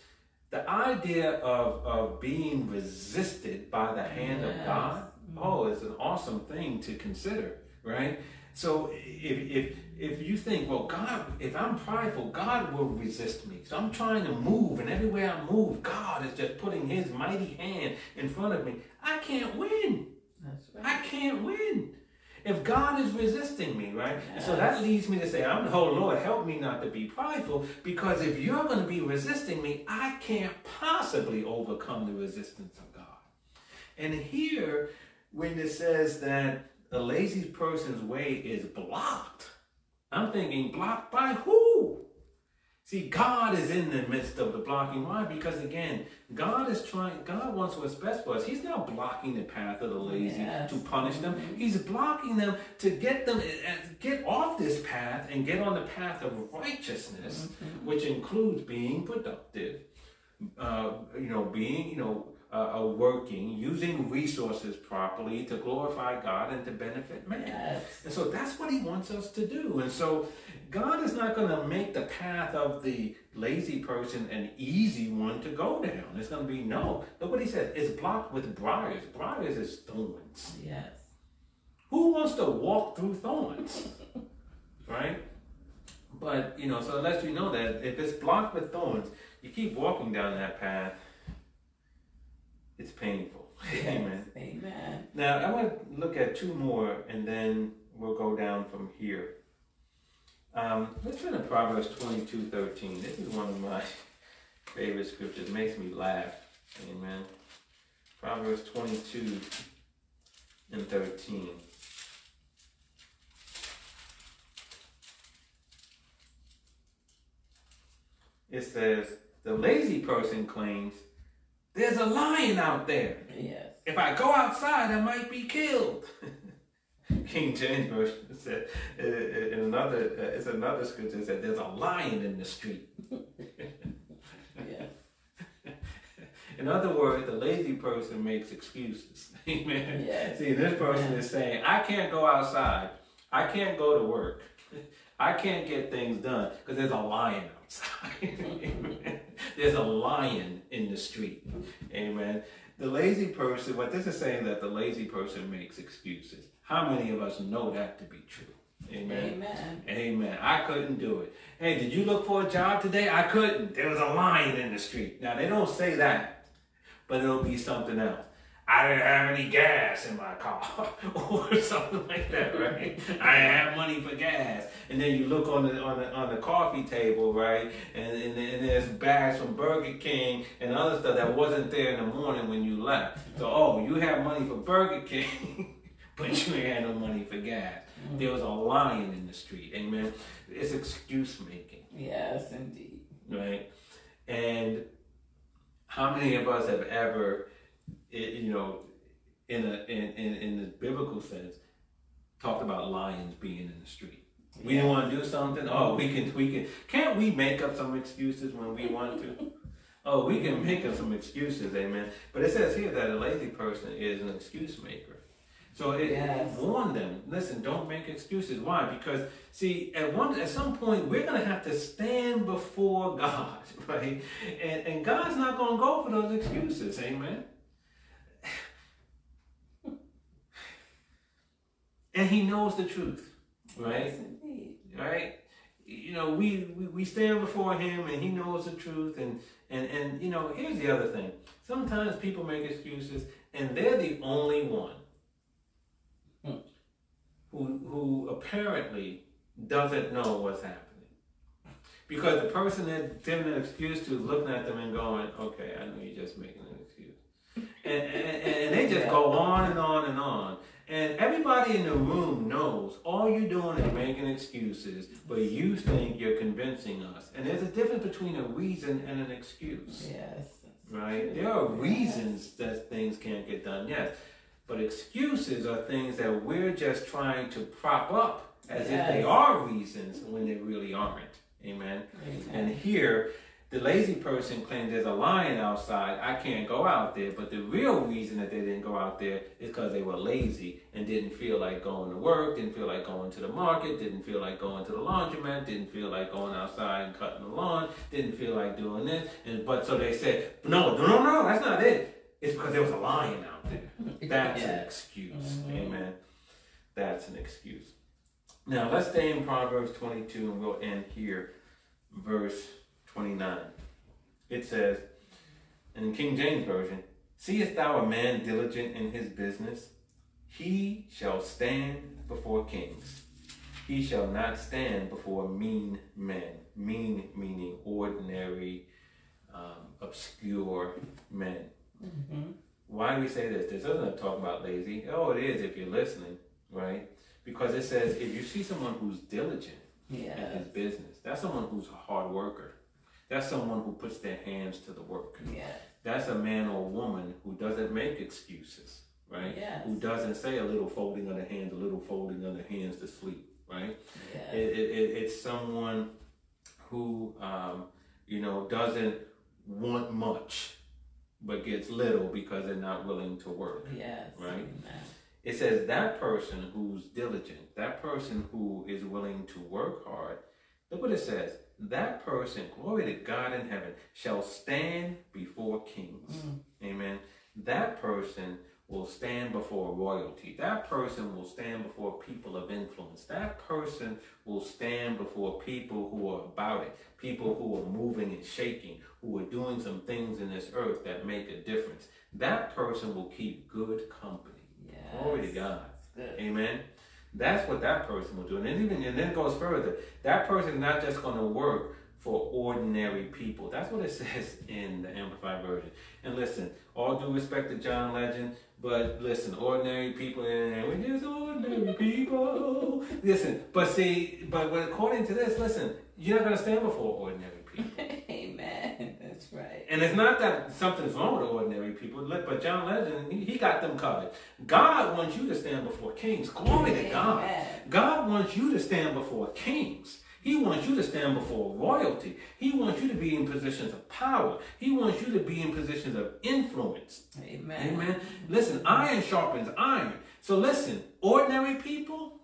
The idea of, of being resisted by the hand of Yes. God, mm-hmm. oh, it's an awesome thing to consider, right? So if, if if you think, well, God, if I'm prideful, God will resist me. So I'm trying to move, and everywhere I move, God is just putting His mighty hand in front of me. I can't win. That's right. I can't win. If God is resisting me, right? And so that leads me to say, I'm oh Lord, help me not to be prideful, because if you're going to be resisting me, I can't possibly overcome the resistance of God. And here, when it says that the lazy person's way is blocked, I'm thinking, blocked by who? See, God is in the midst of the blocking. Why? Because again, God is trying, God wants what's best for us. He's not blocking the path of the lazy Yes. to punish them. Mhm. He's blocking them to get them, uh, get off this path and get on the path of righteousness, Mhm. which includes being productive, uh, you know, being, you know, uh, uh, working, using resources properly to glorify God and to benefit man. Yes. And so that's what he wants us to do. And so God is not going to make the path of the lazy person an easy one to go down. It's going to be no. Look what he says It's blocked with briars. Briars is thorns. Yes. Who wants to walk through thorns? (laughs) right? But, you know, so it lets you know that if it's blocked with thorns, you keep walking down that path, it's painful. (laughs) Amen. Yes. Amen. Now, I want to look at two more and then we'll go down from here. Um, let's turn to Proverbs 22 13. This is one of my (laughs) favorite scriptures. It makes me laugh. Amen. Proverbs 22 and 13. It says, The lazy person claims, There's a lion out there. Yes. If I go outside, I might be killed. (laughs) King James version said uh, uh, in another uh, it's another scripture said there's a lion in the street. Yes. (laughs) In other words, the lazy person makes excuses. (laughs) Amen. Yes. See, this person is saying, I can't go outside. I can't go to work. I can't get things done because there's a lion outside. (laughs) There's a lion in the street. Amen. The lazy person, what this is saying that the lazy person makes excuses. How many of us know that to be true? Amen. Amen. Amen. I couldn't do it. Hey, did you look for a job today? I couldn't. There was a lion in the street. Now, they don't say that, but it'll be something else. I didn't have any gas in my car, (laughs) or something like that, right? I didn't have money for gas, and then you look on the on the on the coffee table, right? And and, and there's bags from Burger King and other stuff that wasn't there in the morning when you left. So, oh, you have money for Burger King, (laughs) but you ain't had no money for gas. Mm. There was a lion in the street. Amen. It's excuse making, Yes, indeed. right? And how many of us have ever, i- you know, in a in, in, in the biblical sense, talked about lions being in the street? We didn't want to do something. Oh, we can we can. Can't we make up some excuses when we want to? (laughs) Oh, we can make up some excuses, amen. But it says here that a lazy person is an excuse maker. So it, Yes. it warned them. Listen, don't make excuses. Why? Because see, at one at some point we're gonna have to stand before (laughs) God, right? And and God's not gonna go for those excuses. Amen. And He knows the truth, right? Yes, indeed. right? You know, we, we, we stand before him and he knows the truth and, and, and you know, here's the other thing. Sometimes people make excuses and they're the only one Hmm. who who apparently doesn't know what's happening. Because the person that giving an excuse to is looking at them and going, Okay, I know you're just making an excuse. And and, and they just go on and on and on. And everybody in the room knows all you're doing is making excuses, but you think you're convincing us. And there's a difference between a reason and an excuse, Yes. right? There are reasons that things can't get done, yes. But excuses are things that we're just trying to prop up as if they are reasons when they really aren't. Amen. And here, the lazy person claims there's a lion outside. I can't go out there. But the real reason that they didn't go out there is because they were lazy and didn't feel like going to work, didn't feel like going to the market, didn't feel like going to the laundromat, didn't feel like going outside and cutting the lawn, didn't feel like doing this. And but so they said, no, no, no, no, that's not it. It's because there was a lion out there. (laughs) That's an Yeah. excuse. Mhm. Amen. That's an excuse. Now let's stay in Proverbs 22 and we'll end here, verse 29. It says, in King James Version, Seest thou a man diligent in his business? He shall stand before kings. He shall not stand before mean men. Mean meaning ordinary, um, obscure men. Mhm. Why do we say this? This doesn't talk about lazy. Oh, it is if you're listening, right? Because it says if you see someone who's diligent in Yes. his business, that's someone who's a hard worker. That's someone who puts their hands to the work. Yes. That's a man or woman who doesn't make excuses, right? Yes. Who doesn't say a little folding of the hands, a little folding of the hands to sleep, right? Yes. It, it, it, it's someone who, um, you know, doesn't want much, but gets little because they're not willing to work. Yes. Right? Amen. It says that person who's diligent, that person who is willing to work hard, look what it says. That person, glory to God in heaven, shall stand before kings. Mm. Amen. That person will stand before royalty. That person will stand before people of influence. That person will stand before people who are about it, people who are moving and shaking, who are doing some things in this earth that make a difference. That person will keep good company. Yes. Glory to God. Amen. That's what that person will do. And then even and then it goes further. That person is not just going to work for ordinary people. That's what it (laughs) says in the Amplified Version. And listen, all due respect to John Legend, but listen, ordinary people and we're just ordinary people. Listen, but see, but according to this, listen, you're not going to stand before ordinary people. Amen. Right. And it's not that something's wrong with ordinary people, but John Legend, he, he got them covered. God wants you to stand before kings. Glory to God. God wants you to stand before kings. He wants you to stand before royalty. He wants you to be in positions of power. He wants you to be in positions of influence. Amen. Amen. Listen, iron sharpens iron. So listen, ordinary people,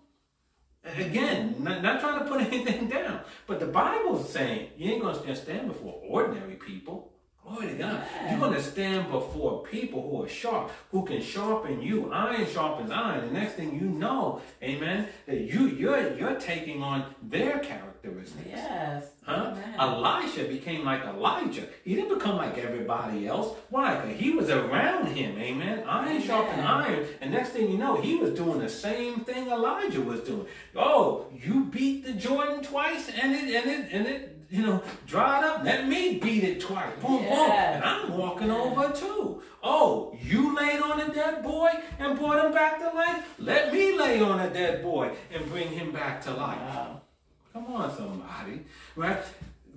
again, not, not trying to put (laughs) anything down, but the Bible's saying you ain't going to stand before ordinary people. Glory to God. You're going to stand before people who are sharp, who can sharpen you. Iron sharpens iron. The next thing you know, amen, that you, you're, you're taking on their characteristics. Yes. Huh? Amen. Elisha became like Elijah. He didn't become like everybody else. Why? 'Cause he was around him. Amen. Iron sharpened iron. And next thing you know, he was doing the same thing Elijah was doing. Oh, you beat the Jordan twice and it and it and it you know dried up. Let me beat it twice. Boom, boom. And I'm walking over too. Oh, you laid on a dead boy and brought him back to life. Let me lay on a dead boy and bring him back to life. Wow. Come on, somebody. Right?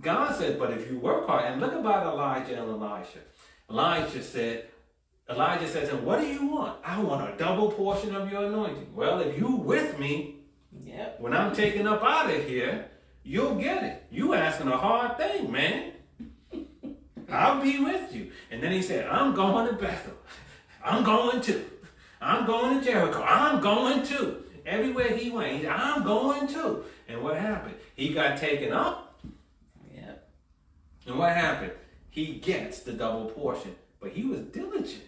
God said, but if you work hard, and look about Elijah and Elisha. Elijah said, Elijah says, and what do you want? I want a double portion of your anointing. Well, if you with me, Yep. when I'm taken up out of here, you'll get it. You asking a hard thing, man. I'll be with you. And then he said, I'm going to Bethel. I'm going to. I'm going to Jericho. I'm going to. Everywhere he went, he, I'm going to. And what happened? He got taken up. Yeah. And what happened? He gets the double portion. But he was diligent.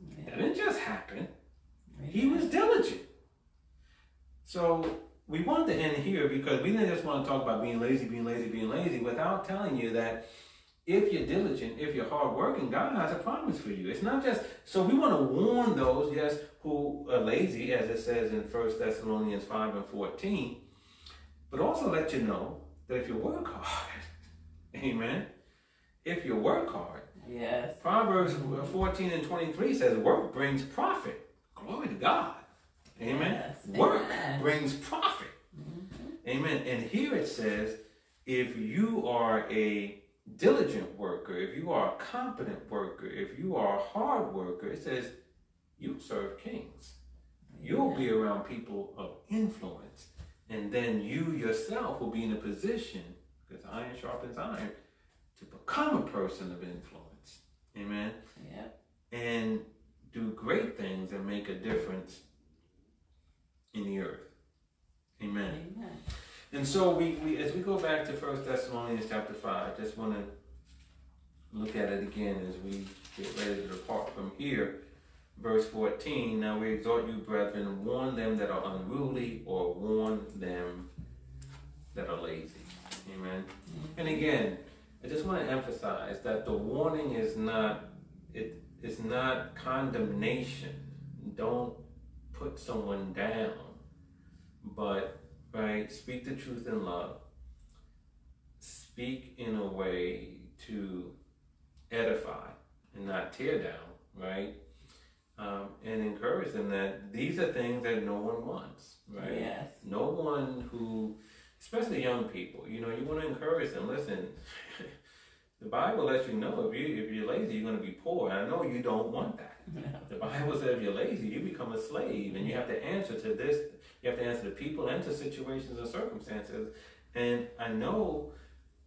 It Yep. didn't just happen. He was diligent. So we want to end here because we didn't just want to talk about being lazy, being lazy, being lazy without telling you that if you're diligent, if you're hardworking, God has a promise for you. It's not just so we want to warn those, yes, who are lazy, as it says in 1 Thessalonians 5 and 14, but also let you know that if you work hard, (laughs) amen, if you work hard, Yes. Proverbs 14 and 23 says, Work brings profit. Glory to God. Amen. Yes. Work Amen. brings profit. Mhm. Amen. And here it says, if you are a diligent worker, if you are a competent worker, if you are a hard worker, it says, you serve kings. You'll be around people of influence. And then you yourself will be in a position, because iron sharpens iron, to become a person of influence. Amen. Yep. And do great things and make a difference in the earth. Amen. Amen. And so we, we as we go back to First Thessalonians chapter five, just want to look at it again as we get ready to depart from here. Verse 14, now we exhort you, brethren, warn them that are unruly or warn them that are lazy. Amen. Mm-hmm. And again, I just want to emphasize that the warning is not it is not condemnation. Don't put someone down, but right, speak the truth in love. Speak in a way to edify and not tear down, right? Um, and encourage them that these are things that no one wants, right? Yes. No one who, especially young people, you know, you want to encourage them. Listen, (laughs) the Bible lets you know if you if you're lazy, you're going to be poor. I know you don't want that. (laughs) The Bible says if you're lazy, you become a slave, and you have to answer to this. You have to answer to people and to situations and circumstances. And I know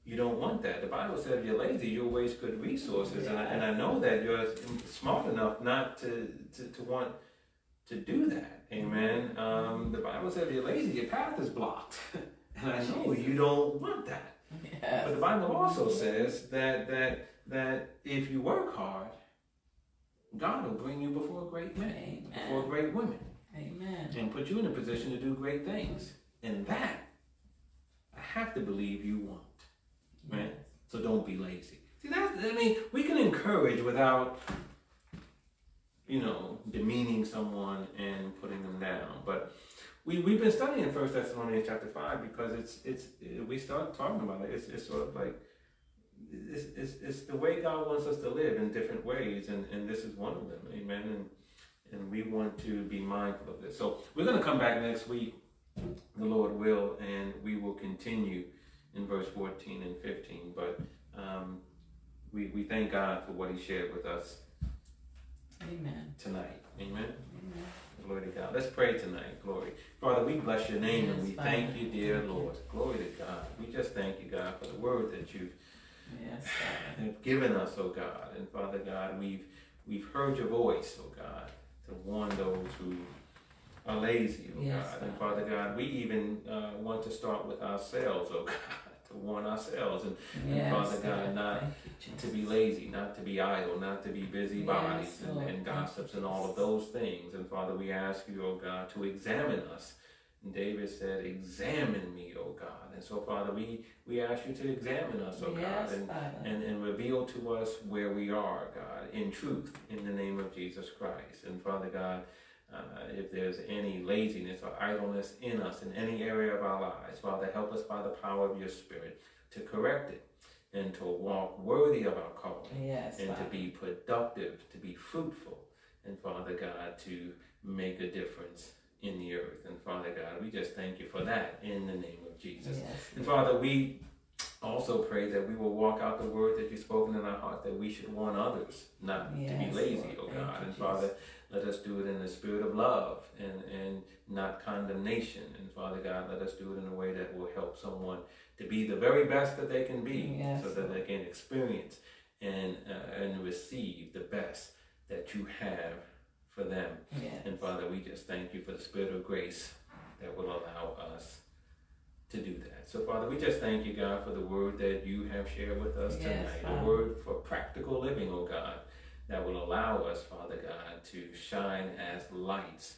you don't want that. The Bible said if you're lazy, you'll waste good resources, and, I, and I know that you're smart enough not to, to, to want to do that. Amen. Um, the Bible said if you're lazy, your path is blocked, (laughs) and I know you don't want that. But the Bible also says that that that if you work hard, God will bring you before great men, before great women, Amen. and put you in a position to do great things. And that I have to believe you want. Right? So don't be lazy. See that I mean, we can encourage without you know, demeaning someone and putting them down. But we we've been studying First Thessalonians chapter five because it's it's we start talking about it. It's it's sort of like it's, it's, it's the way God wants us to live in different ways, and, and this is one of them. Amen. And and we want to be mindful of this. So we're going to come back next week, the Lord will, and we will continue in verse 14 and 15. But um, we, we thank God for what He shared with us Amen. tonight. Amen. Amen. Glory to God. Let's pray tonight. Glory. Father, we bless your name and we Yes, thank you, dear Thank you. Lord. Glory to God. We just thank you, God, for the word that you've Yes, have given us, oh God. And Father God, we've we've heard your voice, oh God, to warn those who are lazy, oh Yes, God. And Father. God, we even uh, want to start with ourselves, oh (laughs) God, to warn ourselves and Yes, Father God, Lord. not you, to be lazy, not to be idle, not to be busybodies Yes, and, and gossips and all of those things. And Father, we ask you, oh God, to examine us. And David said, Examine me, O God. And so, Father, we, we ask you to examine us, oh Yes, God, and, Father. and, and reveal to us where we are, God, in truth, in the name of Jesus Christ. And Father God, uh, if there's any laziness or idleness in us in any area of our lives, Father, help us by the power of your Spirit to correct it and to walk worthy of our calling Yes, and to be productive, to be fruitful, and Father God, to make a difference in the earth. And Father God, we just thank you for that in the name of Jesus. Yes, And Father, we also pray that we will walk out the word that you've spoken in our heart, that we should warn others not to be lazy, Lord. oh God. you, And Father, let us do it in the spirit of love and, and not condemnation. And Father God, let us do it in a way that will help someone to be the very best that they can be Yes, so that Lord. they can experience and, uh, and receive the best that you have for them. Yes. And Father, we just thank you for the spirit of grace that will allow us to do that. So, Father, we just thank you, God, for the word that you have shared with us Yes, tonight. Father. A word for practical living, oh God, that will allow us, Father God, to shine as lights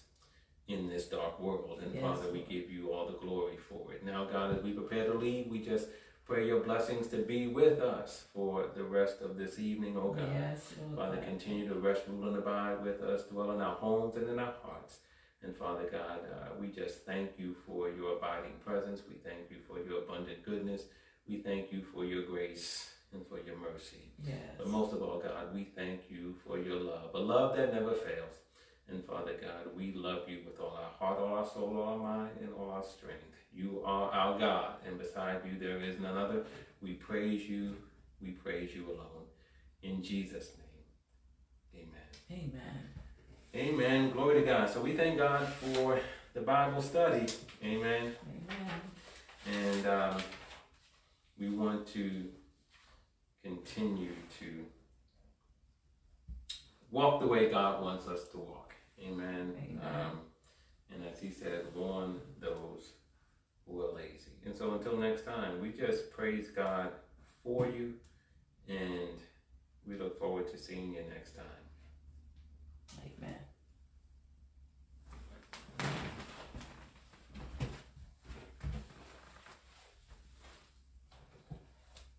in this dark world. And Yes, Father, we give you all the glory for it. Now, God, as we prepare to leave, we just pray your blessings to be with us for the rest of this evening, oh God. Yes, Lord. Father, God. continue to rest, rule, and abide with us, dwell in our homes and in our hearts. And Father God, uh, we just thank you for your abiding presence. We thank you for your abundant goodness. We thank you for your grace and for your mercy. Yes. But most of all, God, we thank you for your love, a love that never fails. And Father God, we love you with all our heart, all our soul, all our mind, and all our strength. You are our God, and beside you there is none other. We praise you. We praise you alone. In Jesus' name, amen. Amen. Amen. Glory to God. So we thank God for the Bible study. Amen. Amen. And um, we want to continue to walk the way God wants us to walk. Amen. Amen. Um, and as He said, warn those who are lazy. And so until next time, we just praise God for you and we look forward to seeing you next time.